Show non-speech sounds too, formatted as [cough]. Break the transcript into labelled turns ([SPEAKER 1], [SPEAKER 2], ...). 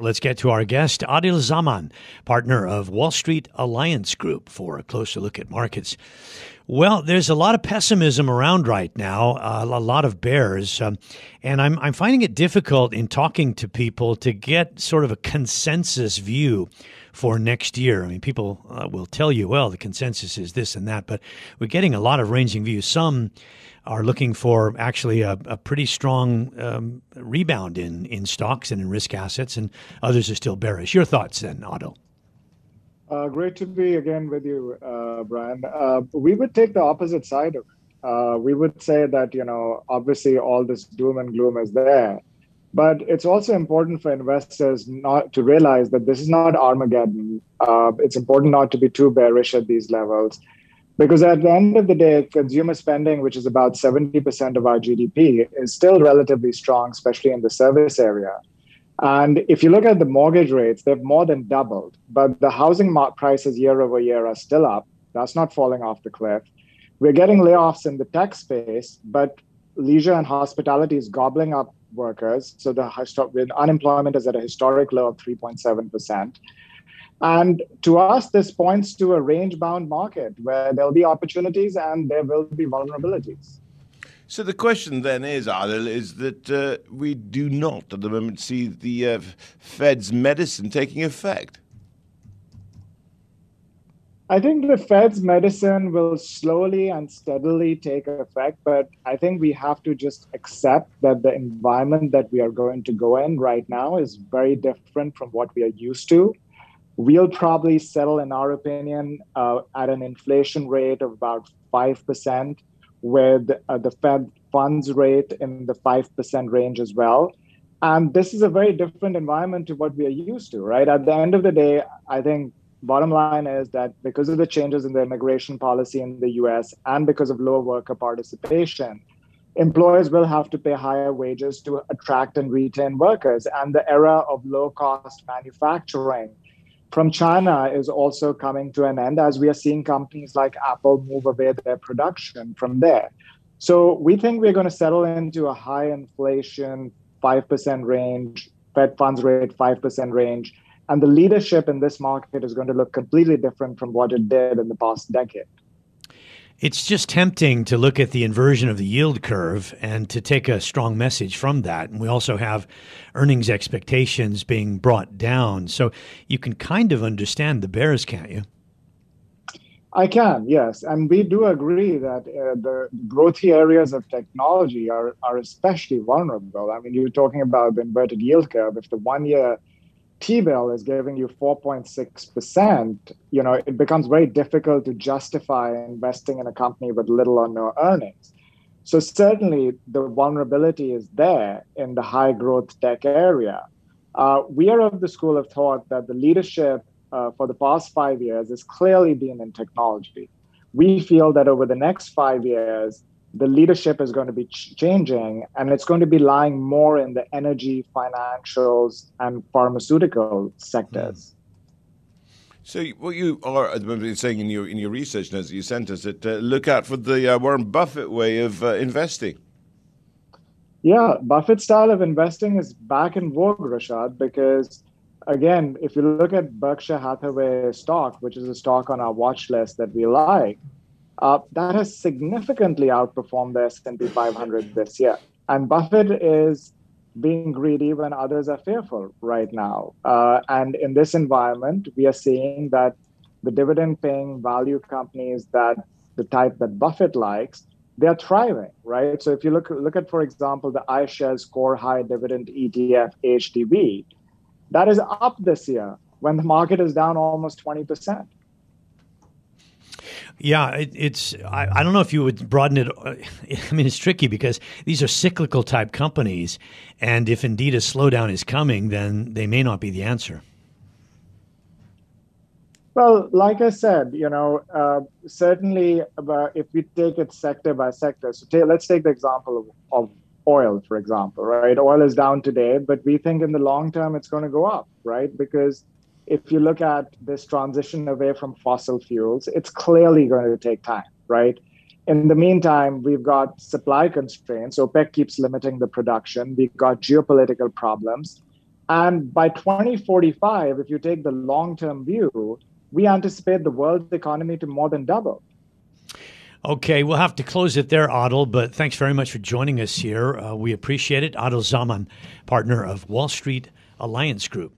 [SPEAKER 1] Let's get to our guest, Aadil Zaman, partner of Wall Street Alliance Group, for a closer look at markets. Well, there's a lot of pessimism around right now, uh, a lot of bears, um, and I'm I'm finding it difficult in talking to people to get sort of a consensus view for next year. I mean, people uh, will tell you, well, the consensus is this and that, but we're getting a lot of ranging views. Some are looking for actually a, a pretty strong um, rebound in, in stocks and in risk assets, and others are still bearish. Your thoughts then, Otto?
[SPEAKER 2] Uh, great to be again with you, uh, Bryan. Uh, we would take the opposite side of it. Uh, we would say that, you know, obviously all this doom and gloom is there. But it's also important for investors not to realize that this is not Armageddon. Uh, it's important not to be too bearish at these levels because at the end of the day, consumer spending, which is about 70% of our GDP, is still relatively strong, especially in the service area. And if you look at the mortgage rates, they've more than doubled, but the housing prices year over year are still up. That's not falling off the cliff. We're getting layoffs in the tech space, but leisure and hospitality is gobbling up workers. So the unemployment is at a historic low of 3.7%. And to us, this points to a range bound market where there'll be opportunities and there will be vulnerabilities.
[SPEAKER 3] So the question then is, Aadil, is that uh, we do not at the moment see the uh, Fed's medicine taking effect.
[SPEAKER 2] I think the Fed's medicine will slowly and steadily take effect, but I think we have to just accept that the environment that we are going to go in right now is very different from what we are used to we'll probably settle, in our opinion, uh, at an inflation rate of about 5%, with uh, the Fed funds rate in the 5% range as well. And this is a very different environment to what we are used to, right? At the end of the day, I think bottom line is that because of the changes in the immigration policy in the US and because of lower worker participation, employers will have to pay higher wages to attract and retain workers. And the era of low cost manufacturing from China is also coming to an end as we are seeing companies like Apple move away their production from there. So we think we're going to settle into a high inflation, 5% range, Fed funds rate, 5% range. And the leadership in this market is going to look completely different from what it did in the past decade.
[SPEAKER 1] It's just tempting to look at the inversion of the yield curve and to take a strong message from that. And we also have earnings expectations being brought down. So you can kind of understand the bears, can't you?
[SPEAKER 2] I can, yes. And we do agree that uh, the growthy areas of technology are, are especially vulnerable. I mean, you're talking about the inverted yield curve. If the one year T-bill is giving you 4.6%, you know, it becomes very difficult to justify investing in a company with little or no earnings. So certainly the vulnerability is there in the high growth tech area. Uh, we are of the school of thought that the leadership uh, for the past five years has clearly been in technology. We feel that over the next five years, the leadership is going to be ch- changing and it's going to be lying more in the energy, financials, and pharmaceutical sectors.
[SPEAKER 3] So, what you are at the moment saying in your in your research notes that you sent us that uh, look out for the uh, Warren Buffett way of uh, investing.
[SPEAKER 2] Yeah, Buffett style of investing is back in vogue, Rishaad, because again, if you look at Berkshire Hathaway stock, which is a stock on our watch list that we like, uh, that has significantly outperformed the S&P 500 this year. And Buffett is being greedy when others are fearful right now. Uh, and in this environment, we are seeing that the dividend-paying value companies that the type that Buffett likes, they're thriving, right? So if you look look at, for example, the iShares Core High Dividend ETF HDV, That is up this year when the market is down almost 20%.
[SPEAKER 1] Yeah, it, it's. I, I, don't know if you would broaden it. [laughs] I mean, it's tricky because these are cyclical type companies, and if indeed a slowdown is coming, then they may not be the answer.
[SPEAKER 2] Well, like I said, you know, uh, certainly uh, if we take it sector by sector, so t- let's take the example of, of oil, for example, right? Oil is down today, but we think in the long term it's going to go up, right? Because if you look at this transition away from fossil fuels, it's clearly going to take time, right? In the meantime, we've got supply constraints. OPEC keeps limiting the production. We've got geopolitical problems. And by 2045, if you take the long term view, we anticipate the world economy to more than double.
[SPEAKER 1] Okay, we'll have to close it there, Aadil, but thanks very much for joining us here. Uh, we appreciate it. Aadil Zaman, partner of Wall Street Alliance Group.